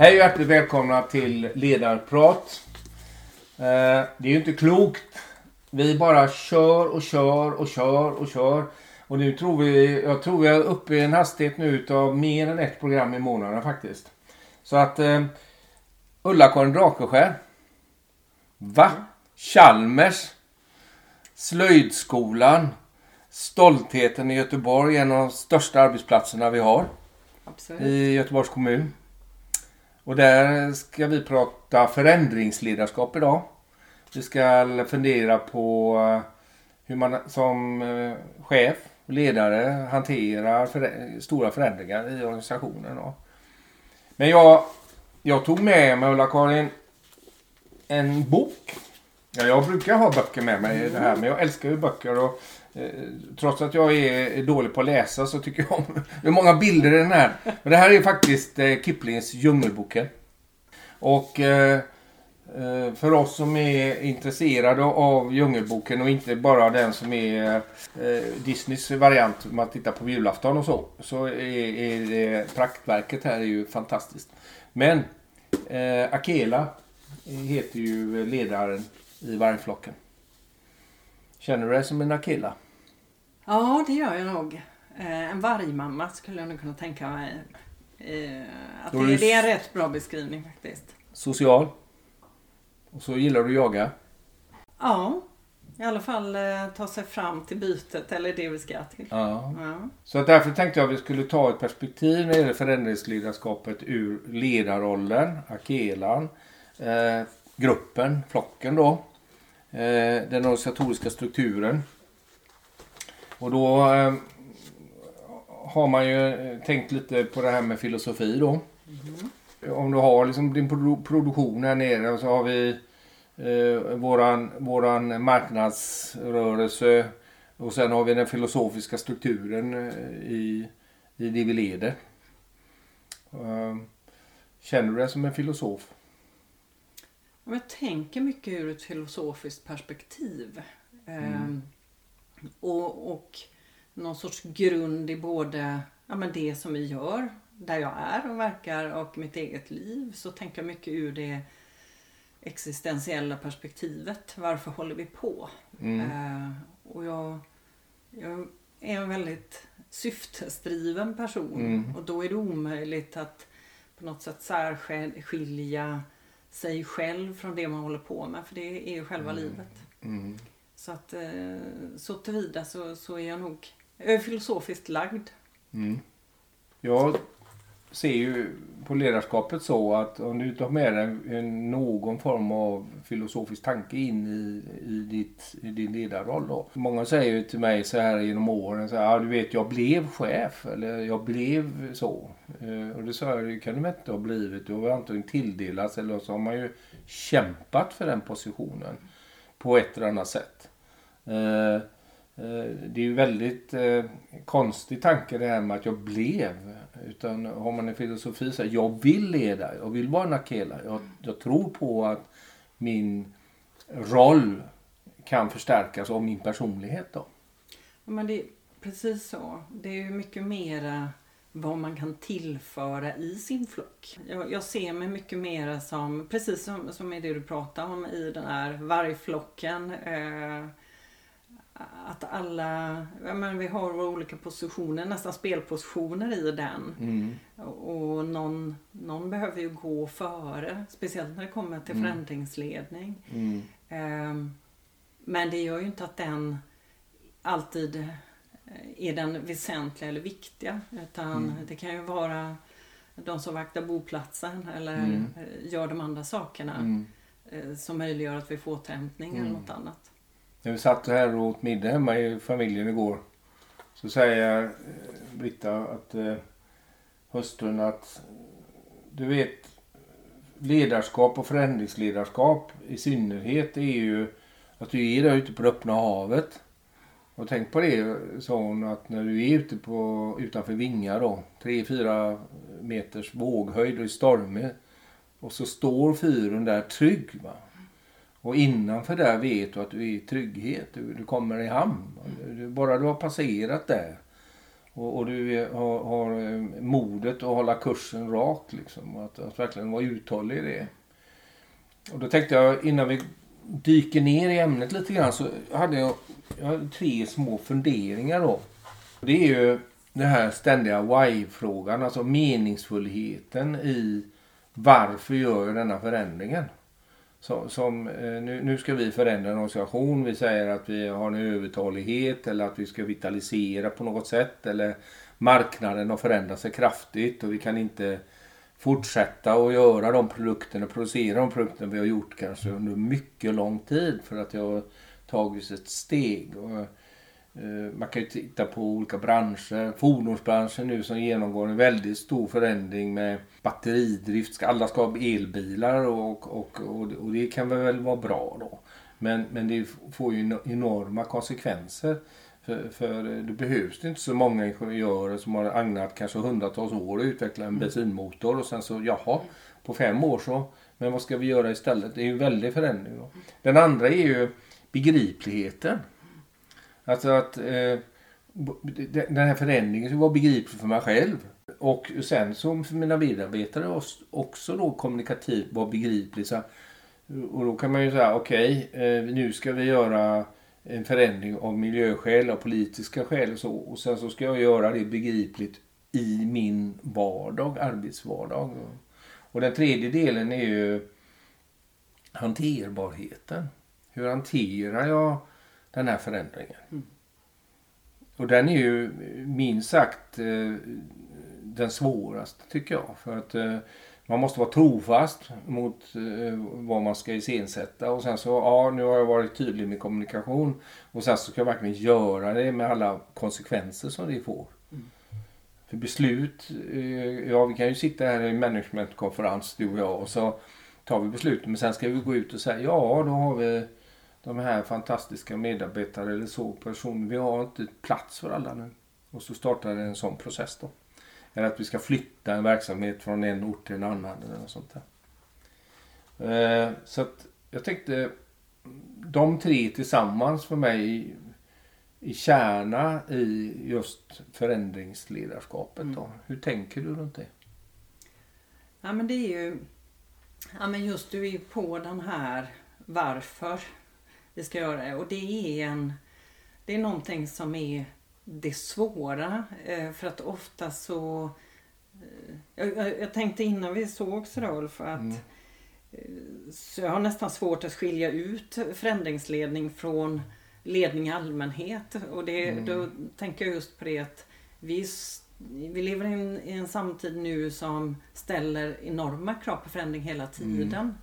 Hej och hjärtligt välkomna till Ledarprat. Eh, det är ju inte klokt. Vi bara kör och kör och kör och kör. Och nu tror vi, jag tror vi är uppe i en hastighet nu utav mer än ett program i månaden faktiskt. Så att eh, Ulla-Karin Drakeskär. Va? Chalmers. Slöjdskolan. Stoltheten i Göteborg, en av de största arbetsplatserna vi har Absolut. i Göteborgs kommun. Och där ska vi prata förändringsledarskap idag. Vi ska fundera på eh, hur man som eh, chef och ledare hanterar förä- stora förändringar i organisationen. Då. Men jag, jag tog med mig, Ulla-Karin, en bok. Ja, jag brukar ha böcker med mig i det här, men jag älskar ju böcker. Och, Eh, trots att jag är, dålig på att läsa så tycker jag om... Det är många bilder i den här. Men det här är faktiskt eh, Kiplings Djungelboken. Och eh, för oss som är intresserade av Djungelboken och inte bara den som är Disneys variant om man tittar på julafton och så. Så är, det praktverket här är ju fantastiskt. Men Akela heter ju ledaren i vargflocken. Känner du dig som en Akela? Ja, det gör jag nog. Eh, en vargmamma skulle jag nog kunna tänka mig. Eh, att det, det är en rätt bra beskrivning faktiskt. Social. Och så gillar du att jaga. Ja, i alla fall eh, ta sig fram till bytet eller det vi ska till. Ja. Ja. Så därför tänkte jag att vi skulle ta ett perspektiv när det gäller förändringsledarskapet ur ledarrollen, akelan, eh, gruppen, flocken då, den organisatoriska strukturen. Och då eh, har man ju eh, tänkt lite på det här med filosofi då. Om du har liksom din produ- produktion här nere och så har vi eh, våran, våran marknadsrörelse och sen har vi den filosofiska strukturen eh, i, i det vi leder. Eh, Känner du dig som en filosof? Jag tänker mycket ur ett filosofiskt perspektiv. Ehm, och, och någon sorts grund i både ja, men det som vi gör, där jag är och verkar och mitt eget liv. Så tänker jag mycket ur det existentiella perspektivet. Varför håller vi på? Mm. Eh, och jag, jag är en väldigt syftesdriven person. Mm. Och då är det omöjligt att på något sätt särskilja sig själv från det man håller på med. För det är ju själva livet. Mm. Så att eh, så tillvida så, så är jag nog jag är filosofiskt lagd. Mm. Jag ser ju på ledarskapet så att om du tar med dig någon form av filosofisk tanke in i, i, ditt, i din ledarroll då. Många säger ju till mig så här genom åren så här, ah, du vet jag blev chef eller jag blev så. Eh, Och det sa jag, det kan du väl inte ha blivit. Du har väl antagligen tilldelats eller så har man ju kämpat för den positionen på ett eller annat sätt. Eh, Eh, det är ju väldigt eh, konstig tanke det här med att jag blev. Utan har man en filosofi så här, jag vill leda, jag vill vara Nakela. Jag, jag tror på att min roll kan förstärkas av min personlighet då. Ja, Men det är precis så. Det är ju mycket mera vad man kan tillföra i sin flock. Jag, jag ser mig mycket mera som, precis som, som är det du pratar om i den här vargflocken. Eh, att alla, men vi har våra olika positioner, nästan spelpositioner i den. Mm. Och någon, någon behöver ju gå före, speciellt när det kommer till Mm. förändringsledning. Mm. Ehm, Men det gör ju inte att den alltid eh, är den väsentliga eller viktiga. Utan Mm. det kan ju vara de som vaktar boplatsen eller Mm. eh, gör de andra sakerna Mm. eh, som möjliggör att vi får återhämtning eller något annat. När vi satt här och åt middag hemma i familjen igår. Så säger eh, Britta att eh, hustrun att du vet ledarskap och förändringsledarskap i synnerhet är ju att du är där ute på det öppna havet. Och tänk på det, sa hon, att när du är ute på, utanför Vinga då, 3-4 meters våghöjd och är stormigt. Och så står fyren där trygg. Va? Och innanför där vet du att du är i trygghet. Du, du kommer i hamn. Du, bara du har passerat där. Och, och du har, har eh, modet att hålla kursen rak liksom. Att, att verkligen vara uthållig i det. Och då tänkte jag innan vi dyker ner i ämnet lite grann så hade jag, jag hade tre små funderingar då. Det är ju den här ständiga why-frågan, alltså meningsfullheten i varför gör jag denna förändringen? Som, som, eh, nu, nu ska vi förändra en organisation. Vi säger att vi har en övertalighet eller att vi ska vitalisera på något sätt. Eller marknaden har förändrat sig kraftigt och vi kan inte fortsätta att göra de produkterna, producera de produkterna vi har gjort kanske under mycket lång tid för att det har tagits ett steg. Och, eh, man kan ju titta på olika branscher. Fordonsbranschen nu som genomgår en väldigt stor förändring med batteridrift. Alla ska ha elbilar och, och, och, och det kan väl vara bra då. Men, men det får ju enorma konsekvenser. För, för det behövs inte så många ingenjörer som har ägnat kanske hundratals år att utveckla en mm. bensinmotor och sen så jaha, på fem år så, men vad ska vi göra istället? Det är ju en väldig förändring. Då. Den andra är ju begripligheten. Alltså att eh, den här förändringen var begriplig för mig själv. Och sen som för mina medarbetare också då kommunikativt var begriplig. Så, och då kan man ju säga okej, okay, eh, nu ska vi göra en förändring av miljöskäl och politiska skäl och så. Och sen så ska jag göra det begripligt i min vardag, arbetsvardag. Och den tredje delen är ju hanterbarheten. Hur hanterar jag den här förändringen? Mm. Och den är ju minst sagt eh, den svåraste tycker jag. För att eh, man måste vara trofast mot eh, vad man ska iscensätta. Och sen så, ja nu har jag varit tydlig med kommunikation. Och sen så ska jag verkligen göra det med alla konsekvenser som det får. Mm. För beslut, eh, ja vi kan ju sitta här i managementkonferens du och jag och så tar vi beslut. Men sen ska vi gå ut och säga, ja då har vi de här fantastiska medarbetare eller så personer. Vi har inte plats för alla nu. Och så startar en sån process då. Eller att vi ska flytta en verksamhet från en ort till en annan eller något sånt där. Eh, så att jag tänkte de tre tillsammans för mig i kärna i just förändringsledarskapet. Då. Mm. Hur tänker du runt det? Ja men det är ju Ja men just du är på den här varför vi ska göra det. Och det är en Det är någonting som är det svåra. Eh, för att ofta så... Eh, jag, jag tänkte innan vi sågs Rolf att mm. Eh, så jag har nästan svårt att skilja ut förändringsledning från ledning i allmänhet. Och det, mm. då tänker jag just på det att vi, vi lever i en, i en samtid nu som ställer enorma krav på förändring hela tiden.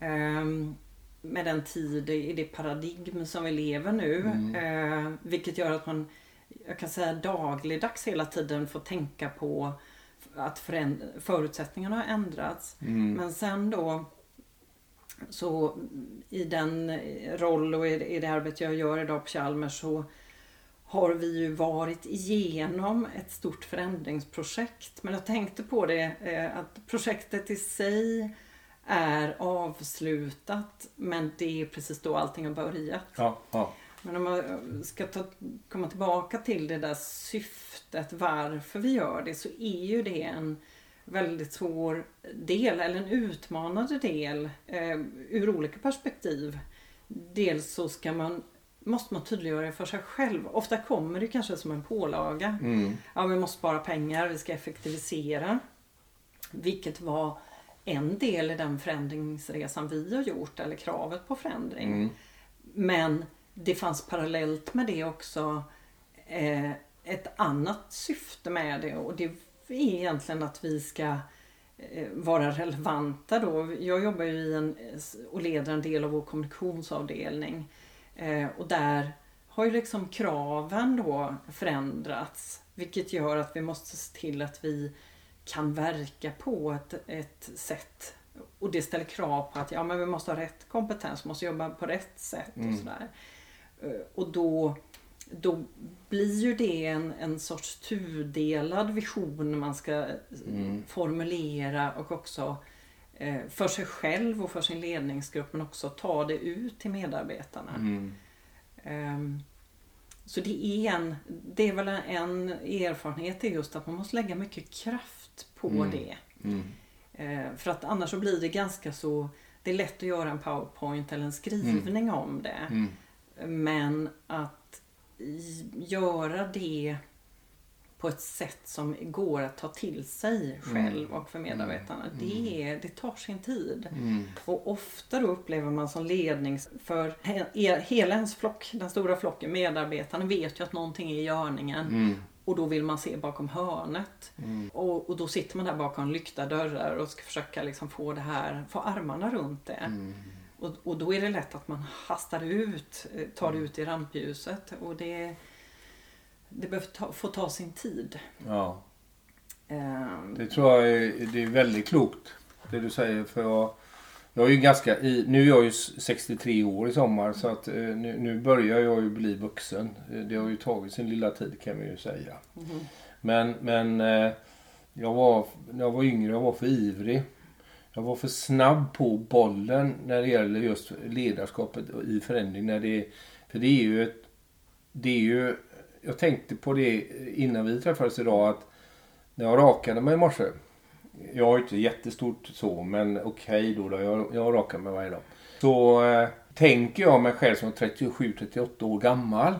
Mm. Um, med den tid i det paradigm som vi lever nu. Mm. Uh, vilket gör att man jag kan säga dagligdags hela tiden får tänka på att förutsättningarna har ändrats. Mm. Men sen då så i den roll och i det arbete jag gör idag på Chalmers så har vi ju varit igenom ett stort förändringsprojekt. Men jag tänkte på det eh, att projektet i sig är avslutat men det är precis då allting har börjat. Ja, ja. Men om man ska ta, komma tillbaka till det där syftet varför vi gör det så är ju det en väldigt svår del eller en utmanande del eh, ur olika perspektiv. Dels så ska man måste man tydliggöra det för sig själv. Ofta kommer det kanske som en pålaga. Mm. Ja, vi måste spara pengar, vi ska effektivisera. Vilket var en del i den förändringsresan vi har gjort, eller kravet på förändring. Mm. Men det fanns parallellt med det också eh, ett annat syfte med det och det är egentligen att vi ska eh, vara relevanta då. Jag jobbar ju i en, och leder en del av vår kommunikationsavdelning eh, och där har ju liksom kraven då förändrats vilket gör att vi måste se till att vi kan verka på ett, ett sätt och det ställer krav på att ja, men vi måste ha rätt kompetens, måste jobba på rätt sätt och mm. sådär. Eh, och då, då blir ju det en, en sorts tudelad vision man ska mm. formulera och också eh, för sig själv och för sin ledningsgrupp men också ta det ut till medarbetarna. Mm. Um, Så det är, en, det är väl en erfarenhet, är just att man måste lägga mycket kraft på Mm. det. Mm. Eh, för att annars så blir det ganska så, det är lätt att göra en powerpoint eller en skrivning om det. Mm. Men att göra det på ett sätt som går att ta till sig själv och för medarbetarna. Det, är, det tar sin tid. Mm. Och ofta då upplever man som lednings... För he- hela ens flock, den stora flocken medarbetarna vet ju att någonting är i görningen. Mm. Och då vill man se bakom hörnet. Och, och då sitter man där bakom lyckta dörrar och ska försöka liksom få det här, få armarna runt det. Mm. Och, och då är det lätt att man hastar ut, eh, tar det ut i rampljuset. Och det, det behöver ta, få ta sin tid. Ja, Ehm, det tror jag är, det är väldigt klokt. Det du säger. För jag, jag är ju ganska i, nu är jag ju 63 år i sommar så att eh, nu, nu börjar jag ju bli vuxen. Eh, Det har ju tagit sin lilla tid kan man ju säga. mhm. Men, men eh, jag var, när jag var yngre jag var för ivrig. Jag var för snabb på bollen när det gäller just ledarskapet i förändring. När det, för det är ju ett... Det är ju, jag tänkte på det innan vi träffades idag att när jag rakade mig i morse. Jag har ju inte jättestort så men okej då, då jag, jag rakar mig varje dag. Så eh, tänker jag mig själv som 37-38 år gammal.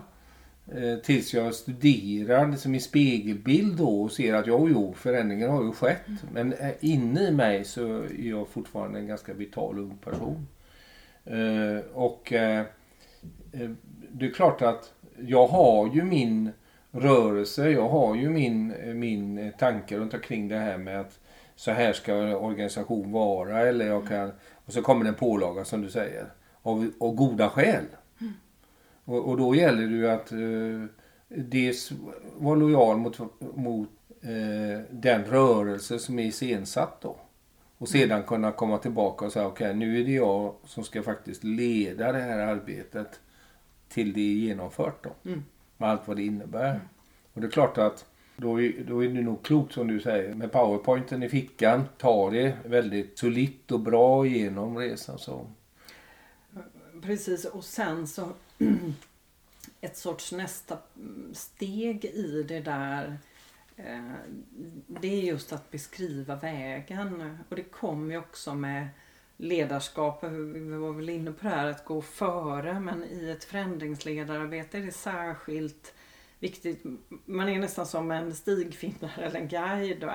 Eh, tills jag studerar liksom i spegelbild då och ser att jo, jo, förändringen har ju skett. Men eh, inne i mig så är jag fortfarande en ganska vital ung person. Eh, och eh, eh det är klart att jag har ju min rörelse, jag har ju min, min eh, tanke runt omkring det här med att så här ska en organisation vara eller jag kan, och så kommer det en pålaga som du säger. Av, av goda skäl. Och, och då gäller det ju att eh, dels vara lojal mot, mot eh, den rörelse som är iscensatt då. Och sedan kunna komma tillbaka och säga okej nu är det jag som ska faktiskt leda det här arbetet till det är genomfört då. Mm. Med allt vad det innebär. Och det är klart att då är, då är det nog klokt som du säger. Med powerpointen i fickan. Ta det väldigt solitt och bra genom resan. Så. Precis, och sen så ett sorts nästa steg i det där eh, det är just att beskriva vägen. Och det kommer ju också med ledarskap. Vi var väl inne på det här att gå före men i ett förändringsledararbete är det särskilt viktigt. Man är nästan som en stigfinnare eller en guide.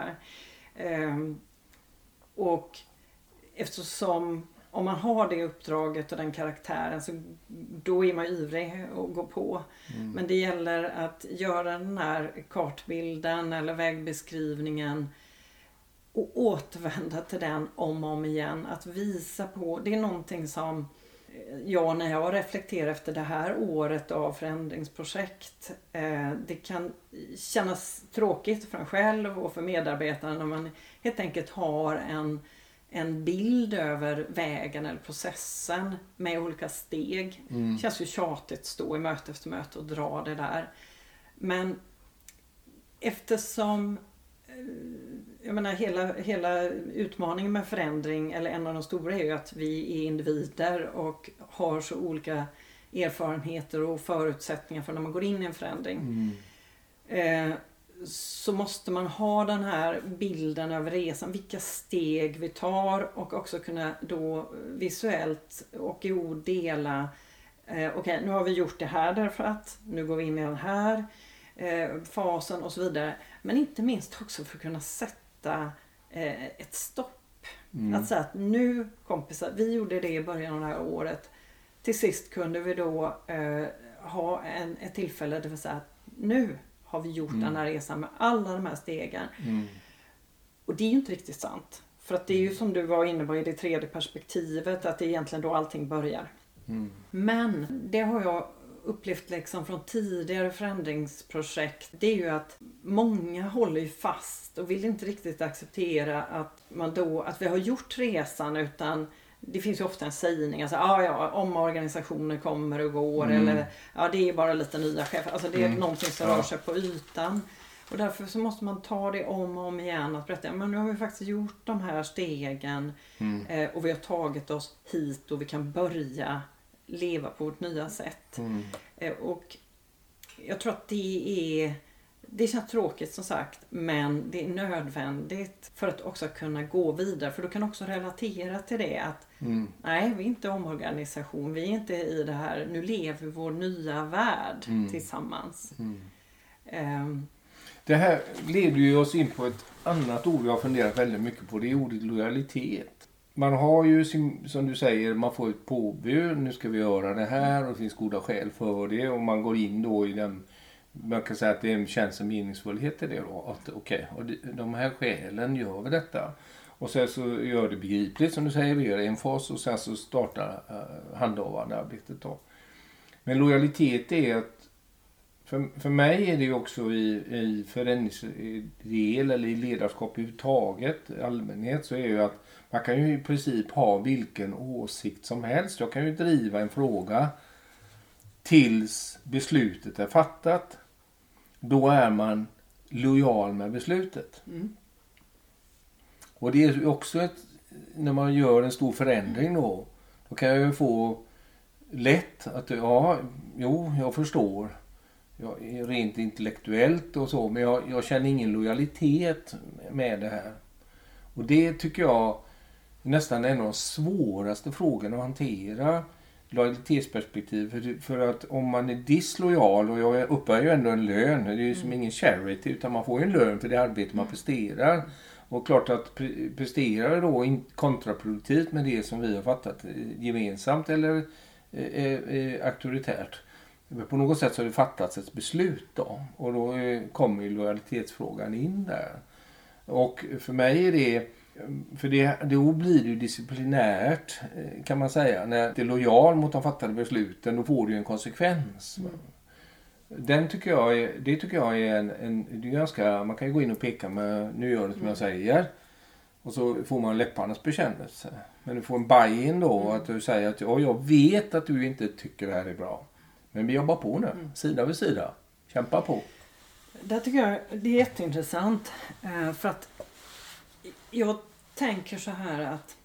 Ehm, och eftersom om man har det uppdraget och den karaktären så då är man ivrig att gå på. Men det gäller att göra den här kartbilden eller vägbeskrivningen och återvända till den om och om igen. Att visa på, det är någonting som jag när jag reflekterar efter det här året av förändringsprojekt. Eh, det kan kännas tråkigt för en själv och för medarbetarna när man helt enkelt har en en bild över vägen eller processen med olika steg. Det känns ju tjatigt att stå i möte efter möte och dra det där. Men eftersom eh, jag menar hela, hela utmaningen med förändring, eller en av de stora är ju att vi är individer och har så olika erfarenheter och förutsättningar för när man går in i en förändring. Eh, så måste man ha den här bilden över resan, vilka steg vi tar och också kunna då visuellt och i ord dela eh, Okej, nu har vi gjort det här därför att nu går vi in i den här eh, fasen och så vidare. Men inte minst också för att kunna sätta eh, ett stopp. Att säga att nu kompisar, vi gjorde det i början av det här året. Till sist kunde vi då eh, ha en, ett tillfälle där vi säger att nu har vi gjort den här resan med alla de här stegen. Och det är ju inte riktigt sant. För att det är ju som du var inne på i det tredje perspektivet att det är egentligen då allting börjar. Men det har jag upplevt liksom från tidigare förändringsprojekt. Det är ju att många håller ju fast och vill inte riktigt acceptera att, man då, att vi har gjort resan utan det finns ju ofta en sägning, alltså ah, ja, omorganisationer kommer och går eller ja, det är bara lite nya chefer. Alltså det är någonting som Ja. rör sig på ytan. Och därför så måste man ta det om och om igen att berätta, men nu har vi faktiskt gjort de här stegen eh, och vi har tagit oss hit och vi kan börja leva på vårt nya sätt. Eh, och jag tror att det är det känns tråkigt som sagt men det är nödvändigt för att också kunna gå vidare. För du kan också relatera till det att Mm. nej, vi är inte omorganisation. Vi är inte i det här, nu lever vår nya värld Mm. tillsammans. Mm. Ehm, Det här leder ju oss in på ett annat ord jag har funderat väldigt mycket på. Det är ordet lojalitet. Man har ju, sin, som du säger, man får ett påbud. Nu ska vi göra det här och det finns goda skäl för det. Och man går in då i den, man kan säga att det känns en meningsfullhet i det då. Att okej, okay, de- här skälen gör vi detta. Och sen så gör det begripligt som du säger, vi gör en fas och sen så startar uh, handhavande arbetet då. Men lojalitet är att för, för mig är det ju också i, i förändringsdel eller i ledarskap överhuvudtaget, i allmänhet, så är ju att man kan ju i princip ha vilken åsikt som helst. Jag kan ju driva en fråga tills beslutet är fattat. Då är man lojal med beslutet. Mm. Och det är också ett, när man gör en stor förändring då, då kan jag ju få lätt att, ja, jo, jag förstår. Jag är rent intellektuellt och så, men jag, jag känner ingen lojalitet med det här. Och det tycker jag nästan en av de svåraste frågorna att hantera lojalitetsperspektiv. För, för att om man är dislojal, och jag uppbär ju ändå en lön, det är ju som ingen charity, utan man får ju en lön för det arbete man presterar. Och klart att pre- presterar då kontraproduktivt med det som vi har fattat eh, gemensamt eller eh, eh, auktoritärt. Men På något sätt så har det fattats ett beslut då. Och då eh, kommer ju lojalitetsfrågan in där. Och för mig är det för det, då blir det ju disciplinärt eh, kan man säga. När det är lojal mot de fattade besluten då får det ju en konsekvens. Den tycker jag är, det tycker jag är en, en det är ganska, man kan ju gå in och peka med, nu gör du som jag säger. Och så får man läpparnas bekännelse. Men du får en buy-in då att du säger att ja, jag vet att du inte tycker det här är bra. Men vi jobbar på nu, sida vid sida. Kämpa på. Där tycker jag det är jätteintressant. eh, För att jag tänker så här att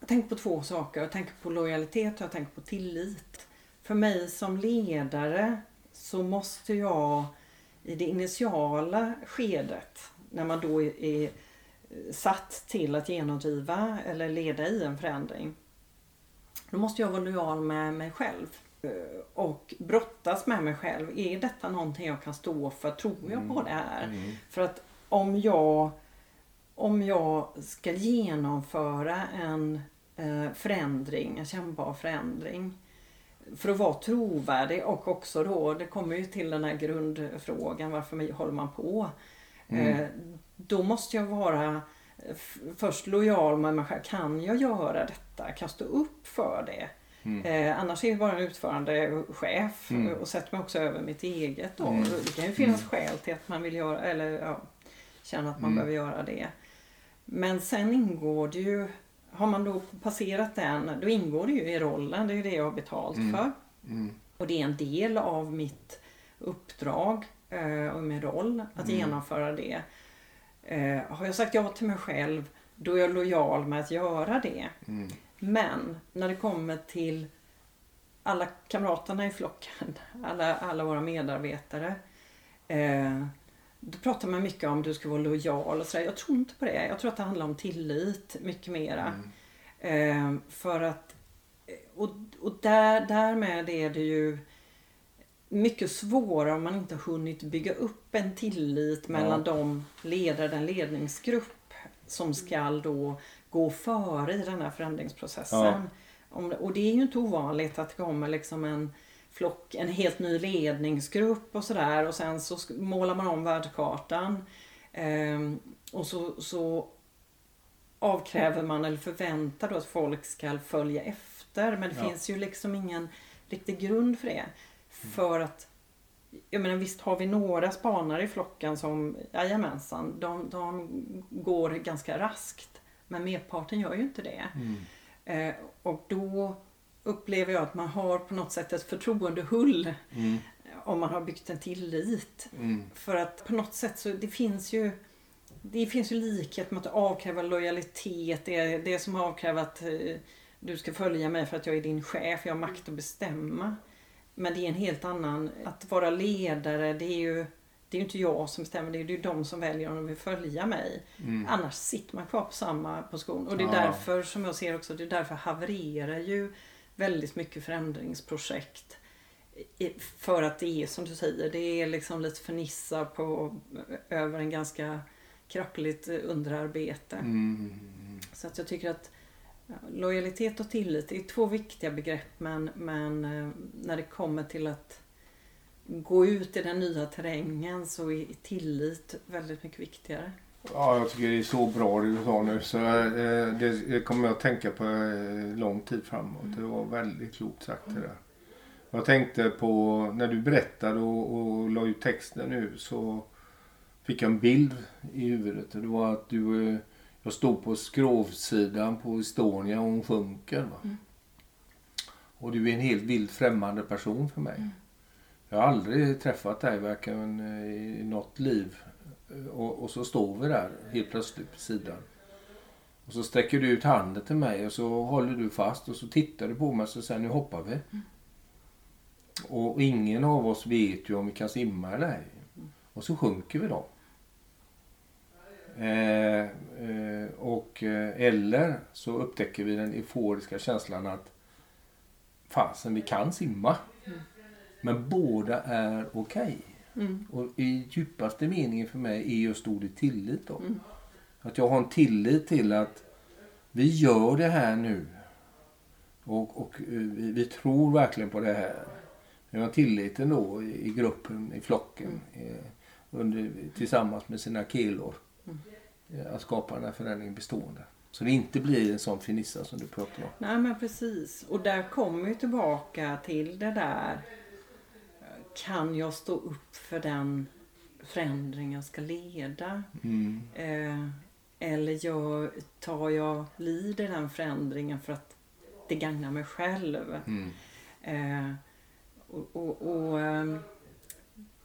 jag tänker på två saker. Jag tänker på lojalitet och jag tänker på tillit. För mig som ledare så måste jag i det initiala skedet när man då är, satt till att genomdriva eller leda i en förändring. Då måste jag vara lojal med mig själv och brottas med mig själv. Är detta någonting jag kan stå för? Tror jag på det här? För att om jag, om jag ska genomföra en eh, förändring, en kännbar förändring för att vara trovärdig och också då, det kommer ju till den här grundfrågan, varför håller man på? Eh, då måste jag vara först lojal med mig själv. Kan jag göra detta? Kan jag stå upp för det? Eh, annars är jag bara en utförande chef Mm. och sätter mig också över mitt eget. Då. Mm. Det kan ju finnas skäl till att man vill göra, eller ja, känner att man Mm. behöver göra det. Men sen ingår det ju, har man då passerat den, då ingår det ju i rollen. Det är ju det jag har betalt Mm. för. Mm. Och det är en del av mitt uppdrag eh, och min roll att Mm. genomföra det. Eh, har jag sagt ja till mig själv, då är jag lojal med att göra det. Mm. Men när det kommer till alla kamraterna i flocken, alla, alla våra medarbetare. Eh, då pratar man mycket om att du ska vara lojal och sådär. Jag tror inte på det. Jag tror att det handlar om tillit mycket mera. Eh, för att, och, och där, därmed är det ju mycket svårare om man inte har hunnit bygga upp en tillit mellan de ledare, den ledningsgrupp som ska då gå före i den här förändringsprocessen. Ja. Om, och det är ju inte ovanligt att det kommer liksom en flock, en helt ny ledningsgrupp och sådär och sen så målar man om världskartan. Ehm, och så, så avkräver man eller förväntar då att folk ska följa efter. Men det Ja. finns ju liksom ingen riktig grund för det. För att jag menar visst har vi några spanare i flocken som, jajamensan, de, de går ganska raskt. Men merparten gör ju inte det. Mm. Eh, och då upplever jag att man har på något sätt ett förtroendehull Mm. om man har byggt en tillit. Mm. För att på något sätt så det finns ju det finns ju likhet med att avkräva lojalitet. Det är det som avkräver att eh, du ska följa mig för att jag är din chef. Jag har makt att bestämma. Men det är en helt annan, att vara ledare det är ju det är ju inte jag som bestämmer, det är ju de som väljer om de vill följa mig. Mm. Annars sitter man kvar på samma position. Och det är Ja. därför, som jag ser också, det är därför havererar ju väldigt mycket förändringsprojekt. För att det är som du säger, det är liksom lite fernissa på, över en ganska krackligt underarbete. Mm. Så att jag tycker att ja, lojalitet och tillit är två viktiga begrepp men, men eh, när det kommer till att gå ut i den nya terrängen så är tillit väldigt mycket viktigare. Ja, jag tycker det är så bra det du sa nu. Så, eh, det, kommer jag att tänka på eh, lång tid framåt. Det var väldigt klokt sagt det där. Jag tänkte på när du berättade och, och la ut texten nu så fick jag en bild i huvudet. Det var att du, eh, jag stod på skrovsidan på Estonia och hon sjunker. Va? Mm. Och du är en helt vilt främmande person för mig. Jag har aldrig träffat dig varken eh, i något liv. Och, och så står vi där helt plötsligt på sidan. Och så sträcker du ut handen till mig och så håller du fast och så tittar du på mig och så säger nu hoppar vi. Och ingen av oss vet ju om vi kan simma eller ej. Och så sjunker vi då. Eh, eh, och, eh, eller så upptäcker vi den euforiska känslan att fasen vi kan simma. Men båda är okej. Mm. Och i djupaste meningen för mig är just ordet tillit då. Mm. Att jag har en tillit till att vi gör det här nu. Och, och eh, vi, vi tror verkligen på det här. Vi har tilliten då i, i gruppen, i flocken. Eh, under, tillsammans med sina kilor. Mm. Eh, att skapa den här förändringen bestående. Så det inte blir en sån finissa som du pratar om. Nej men precis. Och där kommer vi tillbaka till det där. Kan jag stå upp för den förändring jag ska leda? Mm. Eh, eller jag, tar jag lid i den förändringen för att det gagnar mig själv? Mm. Eh, och, och, och, ehm,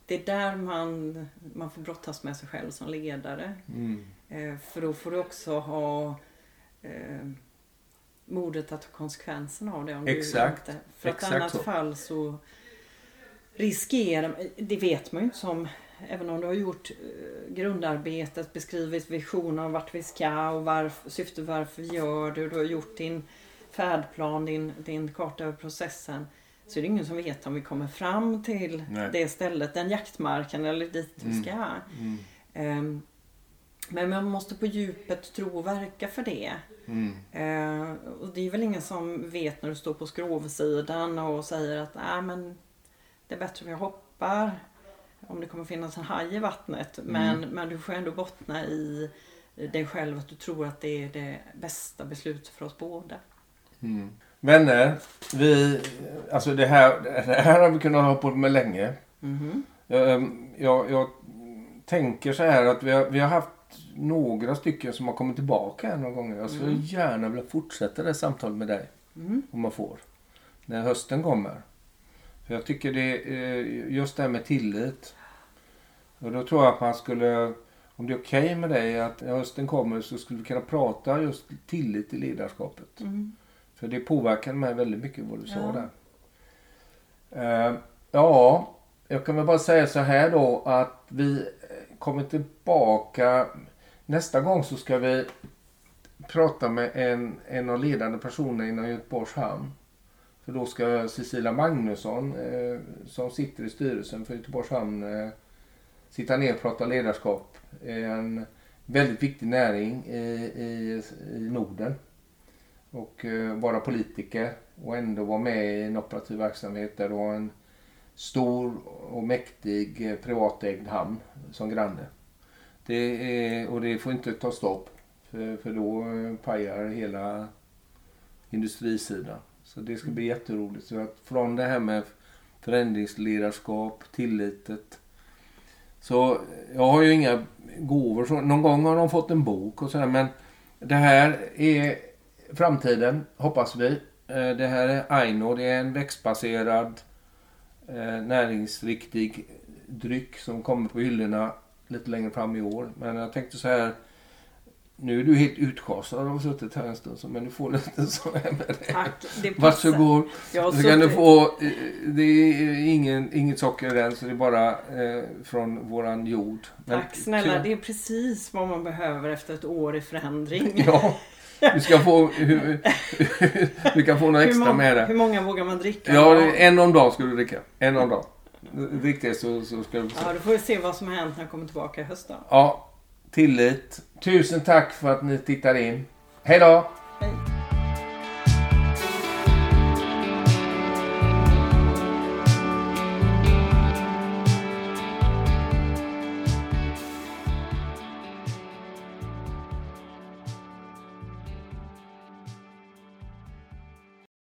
det är där man, man får brottas med sig själv som ledare. Mm. Eh, för då får du också ha eh, modet att ta konsekvenserna av det. Om Exakt. Du inte, för att Exakt annat så. fall så riskerar, det vet man ju inte som Även om du har gjort eh, grundarbetet, beskrivit visionen om vart vi ska och varför, syftet varför vi gör det. och Du har gjort din färdplan, din, din karta över processen. Så är det ingen som vet om vi kommer fram till Nej. det stället, den jaktmarken eller dit vi Mm. ska. Mm. Ehm, Men man måste på djupet tro och verka för det. Mm. Eh, och det är väl ingen som vet när du står på skrovsidan och säger att Nej, men det är bättre om jag hoppar. Om det kommer finnas en haj i vattnet. Men, men du får ändå bottna i dig själv att du tror att det är det bästa beslutet för oss båda. Mm. Vänner, vi, alltså det här, det här har vi kunnat ha på med länge. Mhm. Jag, jag, jag tänker så här att vi har, vi har haft några stycken som har kommit tillbaka här några gånger. Jag skulle Mm. gärna vilja fortsätta det samtalet med dig. Mm. Om man får. När hösten kommer. Jag tycker det är just det här med tillit. Och då tror jag att man skulle, om det är okej med dig att när hösten kommer så skulle vi kunna prata just tillit i ledarskapet. Mm. För det påverkade mig väldigt mycket vad du sa Ja. där. Eh, ja, jag kan väl bara säga så här då att vi eh, kommer tillbaka. Nästa gång så ska vi prata med en, en av ledande personerna inom Göteborgs hamn. För då ska Cecilia Magnusson eh, som sitter i styrelsen för Göteborgs hamn eh, sitta ner och prata ledarskap. En väldigt viktig näring i, i, i Norden och eh, vara politiker och ändå vara med i en operativ verksamhet där du har en stor och mäktig eh, privatägd hamn som granne. Det är, och det får inte ta stopp för, för då eh, pajar hela industrisidan. Så det ska bli jätteroligt. Så att från det här med förändringsledarskap, tillitet. Så jag har ju inga gåvor. Så någon gång har de fått en bok och sådär men det här är framtiden, hoppas vi. Eh, det här är Aino, det är en växtbaserad eh, näringsriktig dryck som kommer på hyllorna lite längre fram i år. Men jag tänkte så här, nu är du helt utschasad av att ha suttit här en stund. Men du får lite så här med dig. Tack. Det passar. Varsågod. Jag Så kan du få, eh, det är ingen, inget socker i den så det är bara eh, från våran jord. Men Tack snälla, kul. det är precis vad man behöver efter ett år i förändring. Ja, du ska få, hur- du kan få några hur, extra många, med hur det. många vågar man dricka? Ja, en om dagen ska du dricka. En om dagen. Riktigt så, så ska du få se. ja, då får vi se vad som har hänt när jag kommer tillbaka i höst då. Ja, tillit. Tusen tack för att ni tittar in. Hej då! Hej.